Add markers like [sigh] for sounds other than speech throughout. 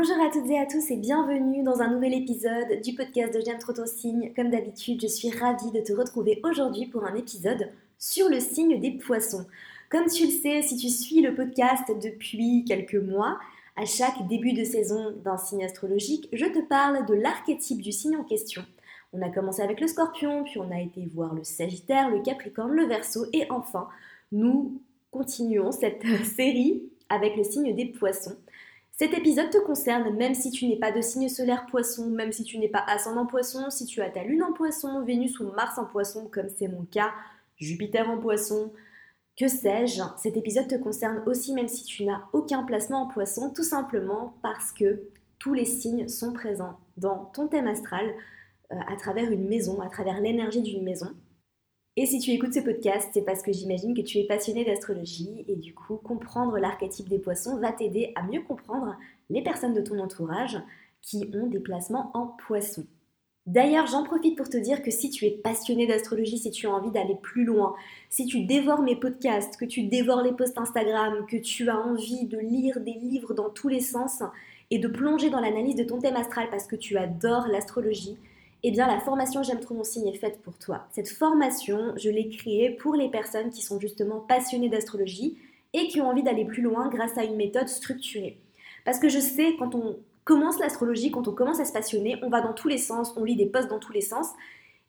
Bonjour à toutes et à tous et bienvenue dans un nouvel épisode du podcast de J'aime trop ton signe. Comme d'habitude, je suis ravie de te retrouver aujourd'hui pour un épisode sur le signe des poissons. Comme tu le sais, si tu suis le podcast depuis quelques mois, à chaque début de saison d'un signe astrologique, je te parle de l'archétype du signe en question. On a commencé avec le scorpion, puis on a été voir le sagittaire, le capricorne, le verso, et enfin, nous continuons cette [laughs] série avec le signe des poissons. Cet épisode te concerne même si tu n'es pas de signe solaire poisson, même si tu n'es pas ascendant poisson, si tu as ta lune en poisson, Vénus ou Mars en poisson, comme c'est mon cas, Jupiter en poisson, que sais-je. Cet épisode te concerne aussi même si tu n'as aucun placement en poisson, tout simplement parce que tous les signes sont présents dans ton thème astral euh, à travers une maison, à travers l'énergie d'une maison. Et si tu écoutes ce podcast, c'est parce que j'imagine que tu es passionné d'astrologie et du coup, comprendre l'archétype des poissons va t'aider à mieux comprendre les personnes de ton entourage qui ont des placements en poisson. D'ailleurs, j'en profite pour te dire que si tu es passionné d'astrologie, si tu as envie d'aller plus loin, si tu dévores mes podcasts, que tu dévores les posts Instagram, que tu as envie de lire des livres dans tous les sens et de plonger dans l'analyse de ton thème astral parce que tu adores l'astrologie, eh bien la formation J'aime trop mon signe est faite pour toi. Cette formation, je l'ai créée pour les personnes qui sont justement passionnées d'astrologie et qui ont envie d'aller plus loin grâce à une méthode structurée. Parce que je sais, quand on commence l'astrologie, quand on commence à se passionner, on va dans tous les sens, on lit des posts dans tous les sens.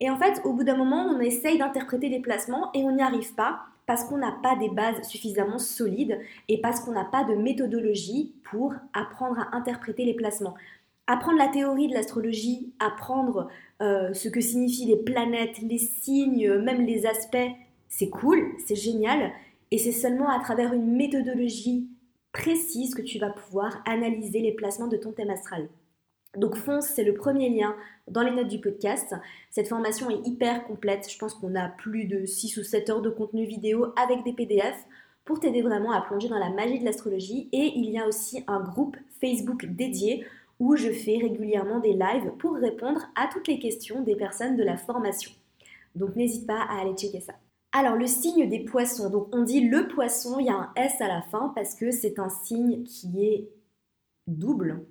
Et en fait, au bout d'un moment, on essaye d'interpréter des placements et on n'y arrive pas parce qu'on n'a pas des bases suffisamment solides et parce qu'on n'a pas de méthodologie pour apprendre à interpréter les placements apprendre la théorie de l'astrologie, apprendre euh, ce que signifient les planètes, les signes, même les aspects, c'est cool, c'est génial. Et c'est seulement à travers une méthodologie précise que tu vas pouvoir analyser les placements de ton thème astral. Donc fonce, c'est le premier lien dans les notes du podcast. Cette formation est hyper complète. Je pense qu'on a plus de 6 ou 7 heures de contenu vidéo avec des PDF pour t'aider vraiment à plonger dans la magie de l'astrologie. Et il y a aussi un groupe Facebook dédié où je fais régulièrement des lives pour répondre à toutes les questions des personnes de la formation. Donc n'hésite pas à aller checker ça. Alors le signe des poissons, donc on dit le poisson, il y a un S à la fin parce que c'est un signe qui est double.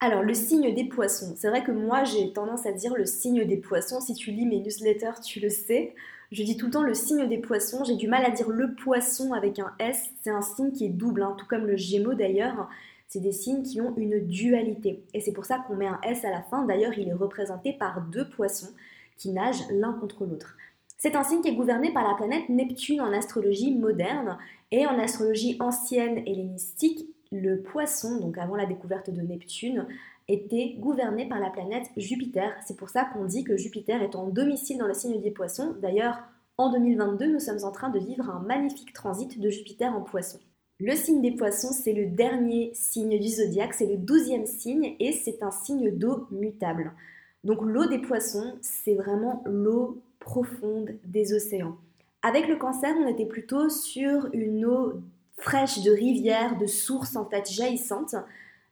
Alors le signe des poissons, c'est vrai que moi j'ai tendance à dire le signe des poissons, si tu lis mes newsletters tu le sais, je dis tout le temps le signe des poissons, j'ai du mal à dire le poisson avec un S, c'est un signe qui est double, hein, tout comme le gémeaux d'ailleurs, c'est des signes qui ont une dualité. Et c'est pour ça qu'on met un S à la fin. D'ailleurs, il est représenté par deux poissons qui nagent l'un contre l'autre. C'est un signe qui est gouverné par la planète Neptune en astrologie moderne et en astrologie ancienne hellénistique, le poisson, donc avant la découverte de Neptune, était gouverné par la planète Jupiter. C'est pour ça qu'on dit que Jupiter est en domicile dans le signe des poissons. D'ailleurs, en 2022, nous sommes en train de vivre un magnifique transit de Jupiter en poisson. Le signe des poissons, c'est le dernier signe du zodiaque, c'est le douzième signe et c'est un signe d'eau mutable. Donc l'eau des poissons, c'est vraiment l'eau profonde des océans. Avec le cancer, on était plutôt sur une eau fraîche de rivière, de source en fait jaillissante.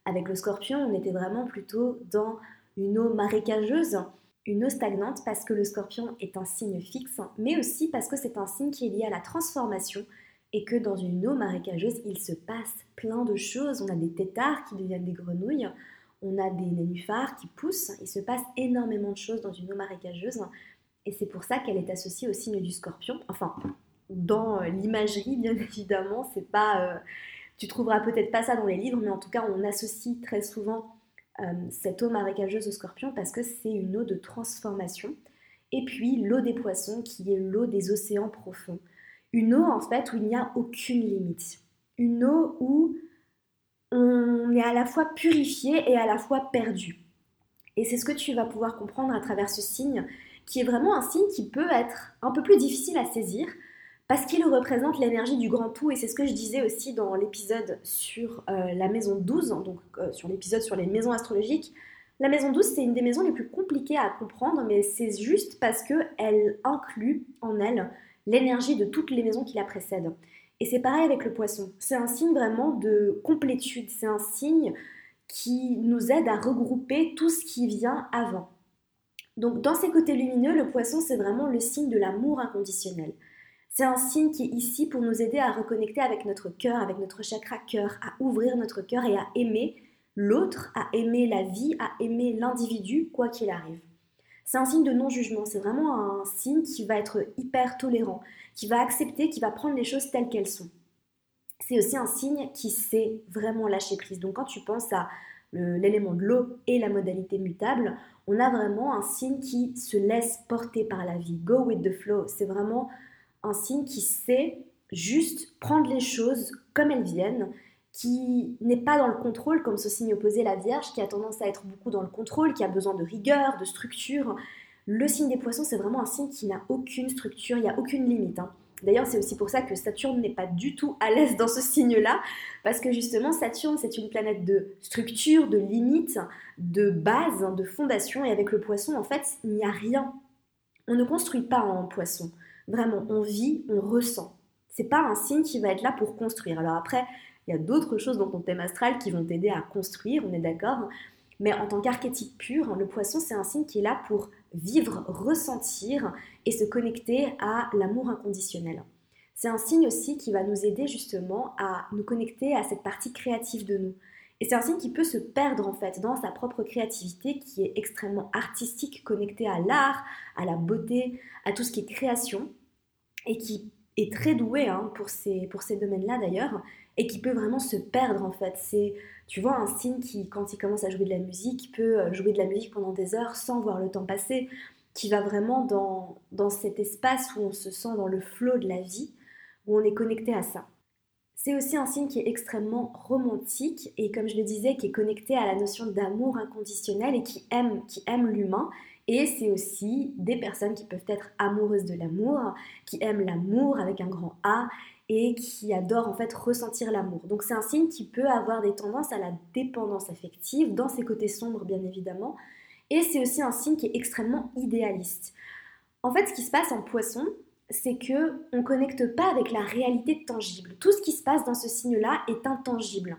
Avec le scorpion, on était vraiment plutôt dans une eau marécageuse, une eau stagnante parce que le scorpion est un signe fixe, mais aussi parce que c'est un signe qui est lié à la transformation, et que dans une eau marécageuse, il se passe plein de choses. On a des têtards qui deviennent des grenouilles, on a des nénuphars qui poussent, il se passe énormément de choses dans une eau marécageuse, et c'est pour ça qu'elle est associée au signe du scorpion. Enfin, dans l'imagerie, bien [laughs] évidemment, c'est pas... Euh, tu trouveras peut-être pas ça dans les livres, mais en tout cas, on associe très souvent euh, cette eau marécageuse au scorpion parce que c'est une eau de transformation. Et puis l'eau des poissons qui est l'eau des océans profonds. Une eau en fait où il n'y a aucune limite. Une eau où on est à la fois purifié et à la fois perdu. Et c'est ce que tu vas pouvoir comprendre à travers ce signe, qui est vraiment un signe qui peut être un peu plus difficile à saisir, parce qu'il représente l'énergie du grand tout, et c'est ce que je disais aussi dans l'épisode sur euh, la maison 12, donc euh, sur l'épisode sur les maisons astrologiques. La maison 12, c'est une des maisons les plus compliquées à comprendre, mais c'est juste parce qu'elle inclut en elle l'énergie de toutes les maisons qui la précèdent. Et c'est pareil avec le poisson. C'est un signe vraiment de complétude. C'est un signe qui nous aide à regrouper tout ce qui vient avant. Donc dans ces côtés lumineux, le poisson, c'est vraiment le signe de l'amour inconditionnel. C'est un signe qui est ici pour nous aider à reconnecter avec notre cœur, avec notre chakra cœur, à ouvrir notre cœur et à aimer l'autre, à aimer la vie, à aimer l'individu, quoi qu'il arrive. C'est un signe de non-jugement, c'est vraiment un signe qui va être hyper tolérant, qui va accepter, qui va prendre les choses telles qu'elles sont. C'est aussi un signe qui sait vraiment lâcher prise. Donc quand tu penses à l'élément de l'eau et la modalité mutable, on a vraiment un signe qui se laisse porter par la vie. Go with the flow. C'est vraiment un signe qui sait juste prendre les choses comme elles viennent, qui n'est pas dans le contrôle comme ce signe opposé, la Vierge, qui a tendance à être beaucoup dans le contrôle, qui a besoin de rigueur, de structure. Le signe des poissons, c'est vraiment un signe qui n'a aucune structure, il n'y a aucune limite. Hein. D'ailleurs, c'est aussi pour ça que Saturne n'est pas du tout à l'aise dans ce signe-là, parce que justement, Saturne, c'est une planète de structure, de limite, de base, de fondation, et avec le poisson, en fait, il n'y a rien. On ne construit pas en poisson. Vraiment, on vit, on ressent. C'est pas un signe qui va être là pour construire. Alors après, il y a d'autres choses dans ton thème astral qui vont t'aider à construire, on est d'accord. Mais en tant qu'archétype pur, le poisson, c'est un signe qui est là pour vivre, ressentir et se connecter à l'amour inconditionnel. C'est un signe aussi qui va nous aider justement à nous connecter à cette partie créative de nous. Et c'est un signe qui peut se perdre en fait dans sa propre créativité qui est extrêmement artistique, connectée à l'art, à la beauté, à tout ce qui est création et qui est très doué hein, pour ces, pour ces domaines-là d'ailleurs et qui peut vraiment se perdre en fait. C'est, tu vois, un signe qui, quand il commence à jouer de la musique, peut euh, jouer de la musique pendant des heures sans voir le temps passer, qui va vraiment dans, dans cet espace où on se sent dans le flot de la vie, où on est connecté à ça. C'est aussi un signe qui est extrêmement romantique et comme je le disais, qui est connecté à la notion d'amour inconditionnel et qui aime, qui aime l'humain. Et c'est aussi des personnes qui peuvent être amoureuses de l'amour, qui aiment l'amour avec un grand A et qui adore en fait ressentir l'amour. Donc c'est un signe qui peut avoir des tendances à la dépendance affective, dans ses côtés sombres bien évidemment, et c'est aussi un signe qui est extrêmement idéaliste. En fait, ce qui se passe en poisson, c'est que on connecte pas avec la réalité tangible. Tout ce qui se passe dans ce signe-là est intangible.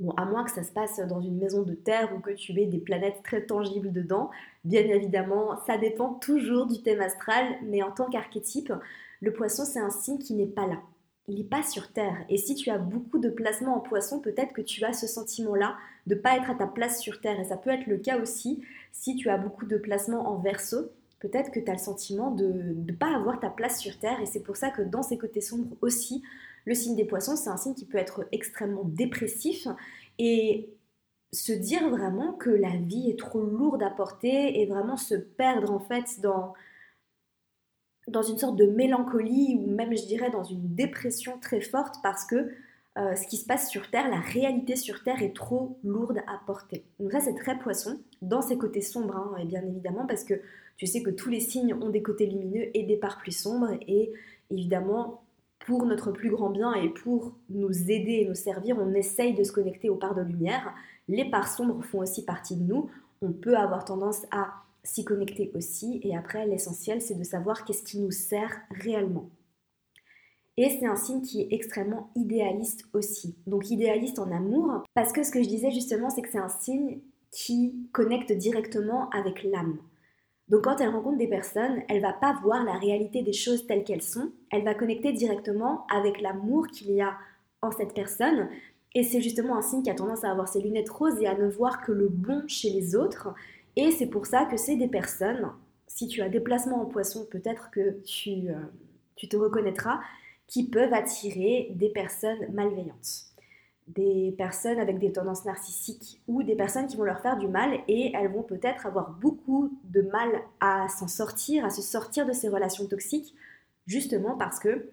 Bon, à moins que ça se passe dans une maison de terre ou que tu aies des planètes très tangibles dedans, bien évidemment, ça dépend toujours du thème astral, mais en tant qu'archétype, le poisson, c'est un signe qui n'est pas là il n'est pas sur Terre. Et si tu as beaucoup de placements en poisson, peut-être que tu as ce sentiment-là de ne pas être à ta place sur Terre. Et ça peut être le cas aussi si tu as beaucoup de placements en verso. Peut-être que tu as le sentiment de ne pas avoir ta place sur Terre. Et c'est pour ça que dans ces côtés sombres aussi, le signe des poissons, c'est un signe qui peut être extrêmement dépressif. Et se dire vraiment que la vie est trop lourde à porter et vraiment se perdre en fait dans dans une sorte de mélancolie ou même je dirais dans une dépression très forte parce que euh, ce qui se passe sur Terre, la réalité sur Terre est trop lourde à porter. Donc ça c'est très poisson, dans ses côtés sombres hein, et bien évidemment parce que tu sais que tous les signes ont des côtés lumineux et des parts plus sombres et évidemment pour notre plus grand bien et pour nous aider et nous servir, on essaye de se connecter aux parts de lumière. Les parts sombres font aussi partie de nous. On peut avoir tendance à s'y connecter aussi. Et après, l'essentiel, c'est de savoir qu'est-ce qui nous sert réellement. Et c'est un signe qui est extrêmement idéaliste aussi. Donc idéaliste en amour, parce que ce que je disais justement, c'est que c'est un signe qui connecte directement avec l'âme. Donc quand elle rencontre des personnes, elle va pas voir la réalité des choses telles qu'elles sont, elle va connecter directement avec l'amour qu'il y a en cette personne. Et c'est justement un signe qui a tendance à avoir ses lunettes roses et à ne voir que le bon chez les autres. Et c'est pour ça que c'est des personnes, si tu as des placements en poisson, peut-être que euh, tu te reconnaîtras, qui peuvent attirer des personnes malveillantes des personnes avec des tendances narcissiques ou des personnes qui vont leur faire du mal et elles vont peut-être avoir beaucoup de mal à s'en sortir, à se sortir de ces relations toxiques, justement parce que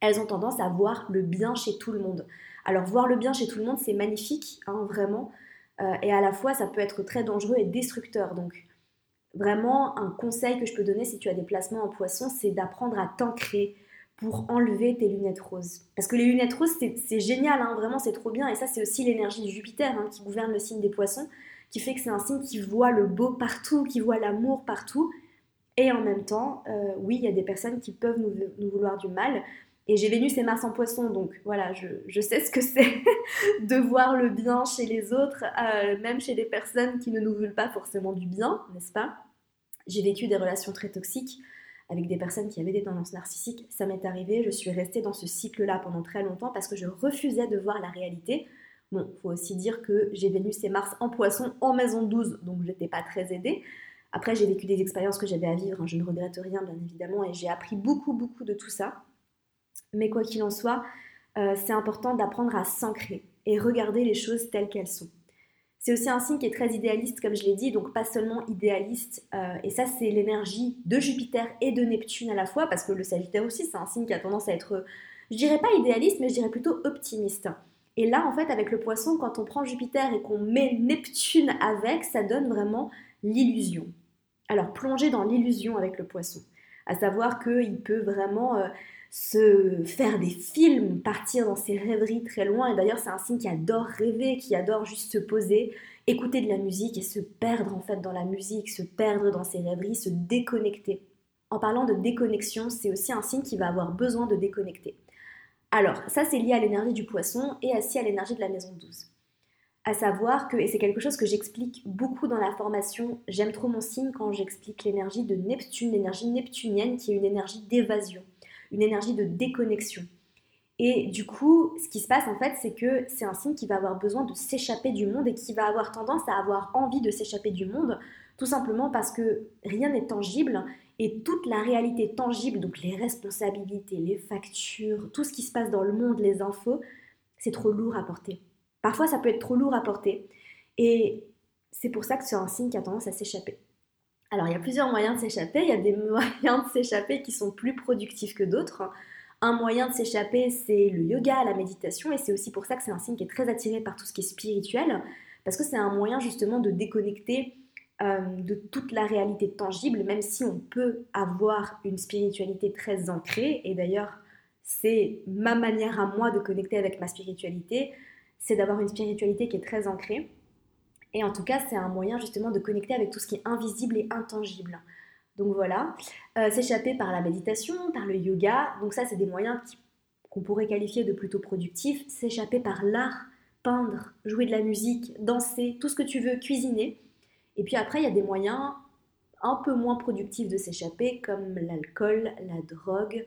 elles ont tendance à voir le bien chez tout le monde. Alors voir le bien chez tout le monde, c'est magnifique, hein, vraiment, euh, et à la fois, ça peut être très dangereux et destructeur. Donc, vraiment, un conseil que je peux donner si tu as des placements en poisson, c'est d'apprendre à t'ancrer pour enlever tes lunettes roses. Parce que les lunettes roses, c'est génial, hein, vraiment, c'est trop bien. Et ça, c'est aussi l'énergie de Jupiter hein, qui gouverne le signe des poissons, qui fait que c'est un signe qui voit le beau partout, qui voit l'amour partout. Et en même temps, euh, oui, il y a des personnes qui peuvent nous vouloir du mal, et j'ai Vénus et Mars en poisson, donc voilà, je, sais ce que c'est [laughs] de voir le bien chez les autres, euh, même chez des personnes qui ne nous veulent pas forcément du bien, n'est-ce pas? J'ai vécu des relations très toxiques avec des personnes qui avaient des tendances narcissiques. Ça m'est arrivé, je suis restée dans ce cycle-là pendant très longtemps parce que je refusais de voir la réalité. Bon, faut aussi dire que j'ai Vénus et Mars en poisson en maison 12, donc j'étais pas très aidée. Après, j'ai vécu des expériences que j'avais à vivre, hein, je ne regrette rien bien évidemment, et j'ai appris beaucoup, beaucoup de tout ça. Mais quoi qu'il en soit, euh, c'est important d'apprendre à s'ancrer et regarder les choses telles qu'elles sont. C'est aussi un signe qui est très idéaliste, comme je l'ai dit, donc pas seulement idéaliste, euh, et ça c'est l'énergie de Jupiter et de Neptune à la fois, parce que le Sagittaire aussi c'est un signe qui a tendance à être, je dirais pas idéaliste, mais je dirais plutôt optimiste. Et là, en fait, avec le poisson, quand on prend Jupiter et qu'on met Neptune avec, ça donne vraiment l'illusion. Alors, plonger dans l'illusion avec le poisson, à savoir qu'il peut vraiment euh, se faire des films, partir dans ses rêveries très loin. Et d'ailleurs, c'est un signe qui adore rêver, qui adore juste se poser, écouter de la musique et se perdre en fait dans la musique, se perdre dans ses rêveries, se déconnecter. En parlant de déconnexion, c'est aussi un signe qui va avoir besoin de déconnecter. Alors, ça c'est lié à l'énergie du poisson et aussi à l'énergie de la maison 12. À savoir que, et c'est quelque chose que j'explique beaucoup dans la formation J'aime trop mon signe quand j'explique l'énergie de Neptune, l'énergie neptunienne qui est une énergie d'évasion, une énergie de déconnexion. Et du coup, ce qui se passe en fait, c'est que c'est un signe qui va avoir besoin de s'échapper du monde et qui va avoir tendance à avoir envie de s'échapper du monde, tout simplement parce que rien n'est tangible et toute la réalité tangible, donc les responsabilités, les factures, tout ce qui se passe dans le monde, les infos, c'est trop lourd à porter. Parfois, ça peut être trop lourd à porter. Et c'est pour ça que c'est un signe qui a tendance à s'échapper. Alors, il y a plusieurs moyens de s'échapper. Il y a des [laughs] moyens de s'échapper qui sont plus productifs que d'autres. Un moyen de s'échapper, c'est le yoga, la méditation. Et c'est aussi pour ça que c'est un signe qui est très attiré par tout ce qui est spirituel. Parce que c'est un moyen justement de déconnecter euh, de toute la réalité tangible, même si on peut avoir une spiritualité très ancrée. Et d'ailleurs, c'est ma manière à moi de connecter avec ma spiritualité, c'est d'avoir une spiritualité qui est très ancrée. Et en tout cas, c'est un moyen justement de connecter avec tout ce qui est invisible et intangible. Donc voilà, euh, s'échapper par la méditation, par le yoga, donc ça c'est des moyens qu'on pourrait qualifier de plutôt productifs. S'échapper par l'art, peindre, jouer de la musique, danser, tout ce que tu veux, cuisiner. Et puis après, il y a des moyens un peu moins productifs de s'échapper, comme l'alcool, la drogue,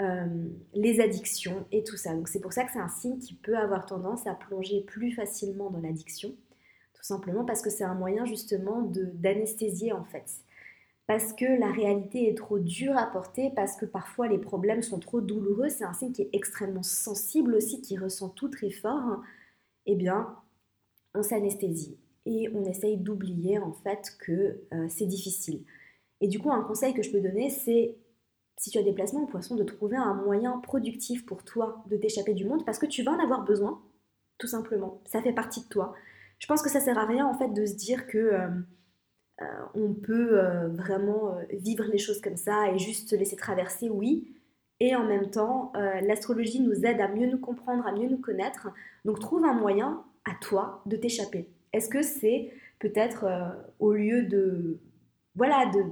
euh, les addictions et tout ça. Donc c'est pour ça que c'est un signe qui peut avoir tendance à plonger plus facilement dans l'addiction, tout simplement parce que c'est un moyen justement d'anesthésier en fait. Parce que la réalité est trop dure à porter, parce que parfois les problèmes sont trop douloureux, c'est un signe qui est extrêmement sensible aussi, qui ressent tout très fort, eh bien, on s'anesthésie et on essaye d'oublier en fait que euh, c'est difficile. Et du coup, un conseil que je peux donner, c'est si tu as des placements en poisson, de trouver un moyen productif pour toi de t'échapper du monde parce que tu vas en avoir besoin, tout simplement. Ça fait partie de toi. Je pense que ça sert à rien en fait de se dire que euh, euh, on peut vraiment vivre les choses comme ça et juste se laisser traverser, oui. Et en même temps, l'astrologie nous aide à mieux nous comprendre, à mieux nous connaître. Donc trouve un moyen à toi de t'échapper. Est-ce que c'est peut-être euh, au lieu de, voilà, de,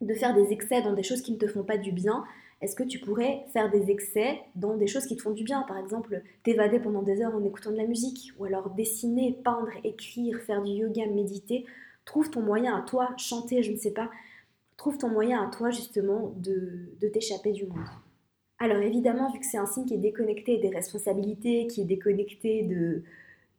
de faire des excès dans des choses qui ne te font pas du bien, est-ce que tu pourrais faire des excès dans des choses qui te font du bien? Par exemple, t'évader pendant des heures en écoutant de la musique, ou alors dessiner, peindre, écrire, faire du yoga, méditer. Trouve ton moyen à toi, chanter, je ne sais pas. Trouve ton moyen à toi justement de, t'échapper du monde. Alors évidemment, vu que c'est un signe qui est déconnecté des responsabilités, qui est déconnecté de,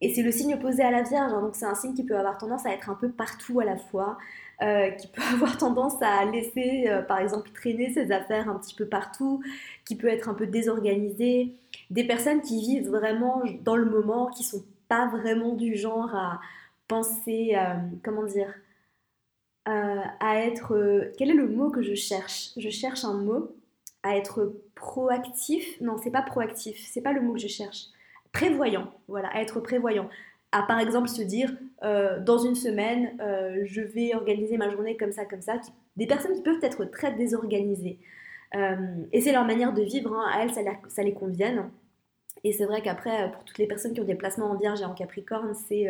et c'est le signe opposé à la Vierge, hein, donc c'est un signe qui peut avoir tendance à être un peu partout à la fois, euh, qui peut [laughs] avoir tendance à laisser, euh, par exemple, traîner ses affaires un petit peu partout, qui peut être un peu désorganisé. Des personnes qui vivent vraiment dans le moment, qui sont pas vraiment du genre à penser, euh, comment dire, à être... quel est le mot que je cherche? Je cherche un mot à être proactif. Non, c'est pas proactif, c'est pas le mot que je cherche prévoyant, voilà, à être prévoyant. À par exemple se dire, euh, dans une semaine, euh, je vais organiser ma journée comme ça, comme ça. Des personnes qui peuvent être très désorganisées. Euh, et c'est leur manière de vivre, hein. à elles, ça, ça, les convienne. Et c'est vrai qu'après, pour toutes les personnes qui ont des placements en Vierge et en Capricorne, c'est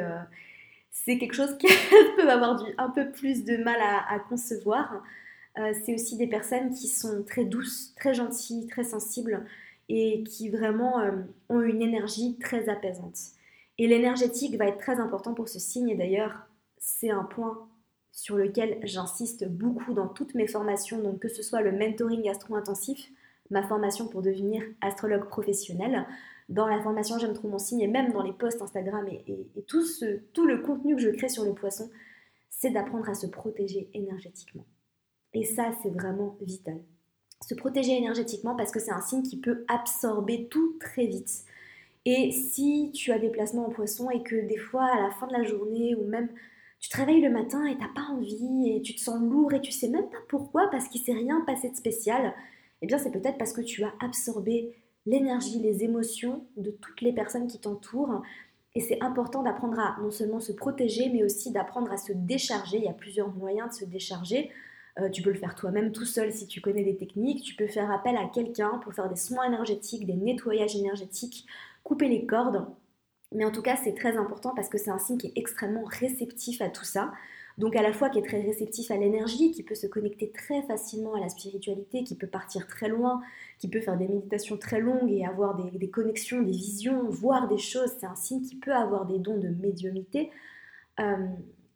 quelque chose [laughs] qui peuvent avoir un peu plus de mal à, concevoir. c'est aussi des personnes qui sont très douces, très gentilles, très sensibles, et qui vraiment ont une énergie très apaisante. Et l'énergétique va être très important pour ce signe et d'ailleurs c'est un point sur lequel j'insiste beaucoup dans toutes mes formations, donc que ce soit le mentoring astro-intensif, ma formation pour devenir astrologue professionnel, dans la formation J'aime trop mon signe et même dans les posts Instagram et, tout, tout le contenu que je crée sur le poisson, c'est d'apprendre à se protéger énergétiquement. Et ça, c'est vraiment vital. Se protéger énergétiquement parce que c'est un signe qui peut absorber tout très vite. Et si tu as des placements en poisson et que des fois, à la fin de la journée ou même tu te réveilles le matin et t'as pas envie et tu te sens lourd et tu sais même pas pourquoi parce qu'il s'est rien passé de spécial, eh bien c'est peut-être parce que tu as absorbé l'énergie, les émotions de toutes les personnes qui t'entourent. Et c'est important d'apprendre à non seulement se protéger, mais aussi d'apprendre à se décharger. Il y a plusieurs moyens de se décharger. Euh, tu peux le faire toi-même tout seul si tu connais des techniques. Tu peux faire appel à quelqu'un pour faire des soins énergétiques, des nettoyages énergétiques, couper les cordes. Mais en tout cas, c'est très important parce que c'est un signe qui est extrêmement réceptif à tout ça. Donc à la fois qui est très réceptif à l'énergie, qui peut se connecter très facilement à la spiritualité, qui peut partir très loin, qui peut faire des méditations très longues et avoir des, connexions, des visions, voir des choses. C'est un signe qui peut avoir des dons de médiumité euh,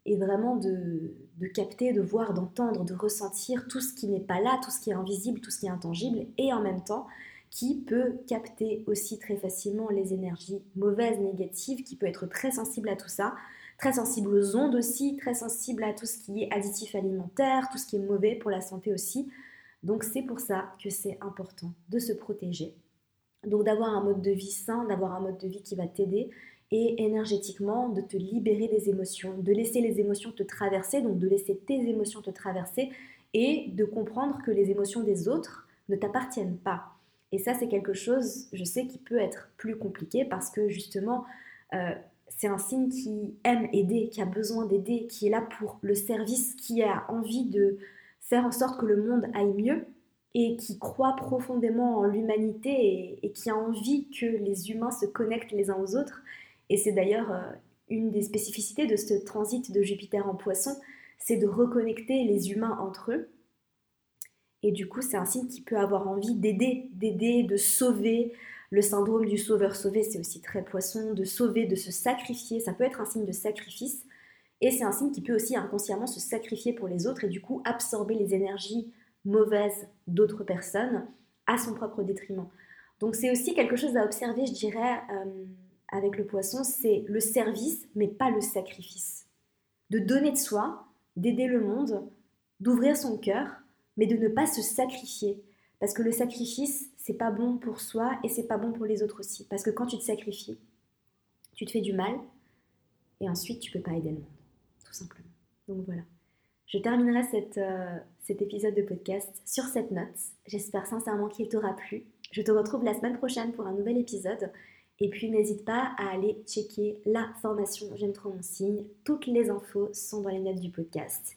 et vraiment de, de capter, de voir, d'entendre, de ressentir tout ce qui n'est pas là, tout ce qui est invisible, tout ce qui est intangible et en même temps qui peut capter aussi très facilement les énergies mauvaises, négatives, qui peut être très sensible à tout ça, très sensible aux ondes aussi, très sensible à tout ce qui est additif alimentaire, tout ce qui est mauvais pour la santé aussi. Donc c'est pour ça que c'est important de se protéger. Donc d'avoir un mode de vie sain, d'avoir un mode de vie qui va t'aider et énergétiquement de te libérer des émotions, de laisser les émotions te traverser, donc de laisser tes émotions te traverser et de comprendre que les émotions des autres ne t'appartiennent pas. Et ça, c'est quelque chose, je sais, qui peut être plus compliqué parce que justement, euh, c'est un signe qui aime aider, qui a besoin d'aider, qui est là pour le service, qui a envie de faire en sorte que le monde aille mieux et qui croit profondément en l'humanité et, qui a envie que les humains se connectent les uns aux autres. Et c'est d'ailleurs euh, une des spécificités de ce transit de Jupiter en poisson, c'est de reconnecter les humains entre eux et du coup, c'est un signe qui peut avoir envie d'aider, d'aider, de sauver. Le syndrome du sauveur sauvé, c'est aussi très poisson, de sauver, de se sacrifier. Ça peut être un signe de sacrifice. Et c'est un signe qui peut aussi inconsciemment se sacrifier pour les autres et du coup absorber les énergies mauvaises d'autres personnes à son propre détriment. Donc c'est aussi quelque chose à observer, je dirais, euh, avec le poisson, c'est le service, mais pas le sacrifice. De donner de soi, d'aider le monde, d'ouvrir son cœur, mais de ne pas se sacrifier. Parce que le sacrifice, c'est pas bon pour soi et c'est pas bon pour les autres aussi. Parce que quand tu te sacrifies, tu te fais du mal et ensuite tu peux pas aider le monde, tout simplement. Donc voilà. Je terminerai euh, cet épisode de podcast sur cette note. J'espère sincèrement qu'il t'aura plu. Je te retrouve la semaine prochaine pour un nouvel épisode. Et puis n'hésite pas à aller checker la formation J'aime trop mon signe. Toutes les infos sont dans les notes du podcast.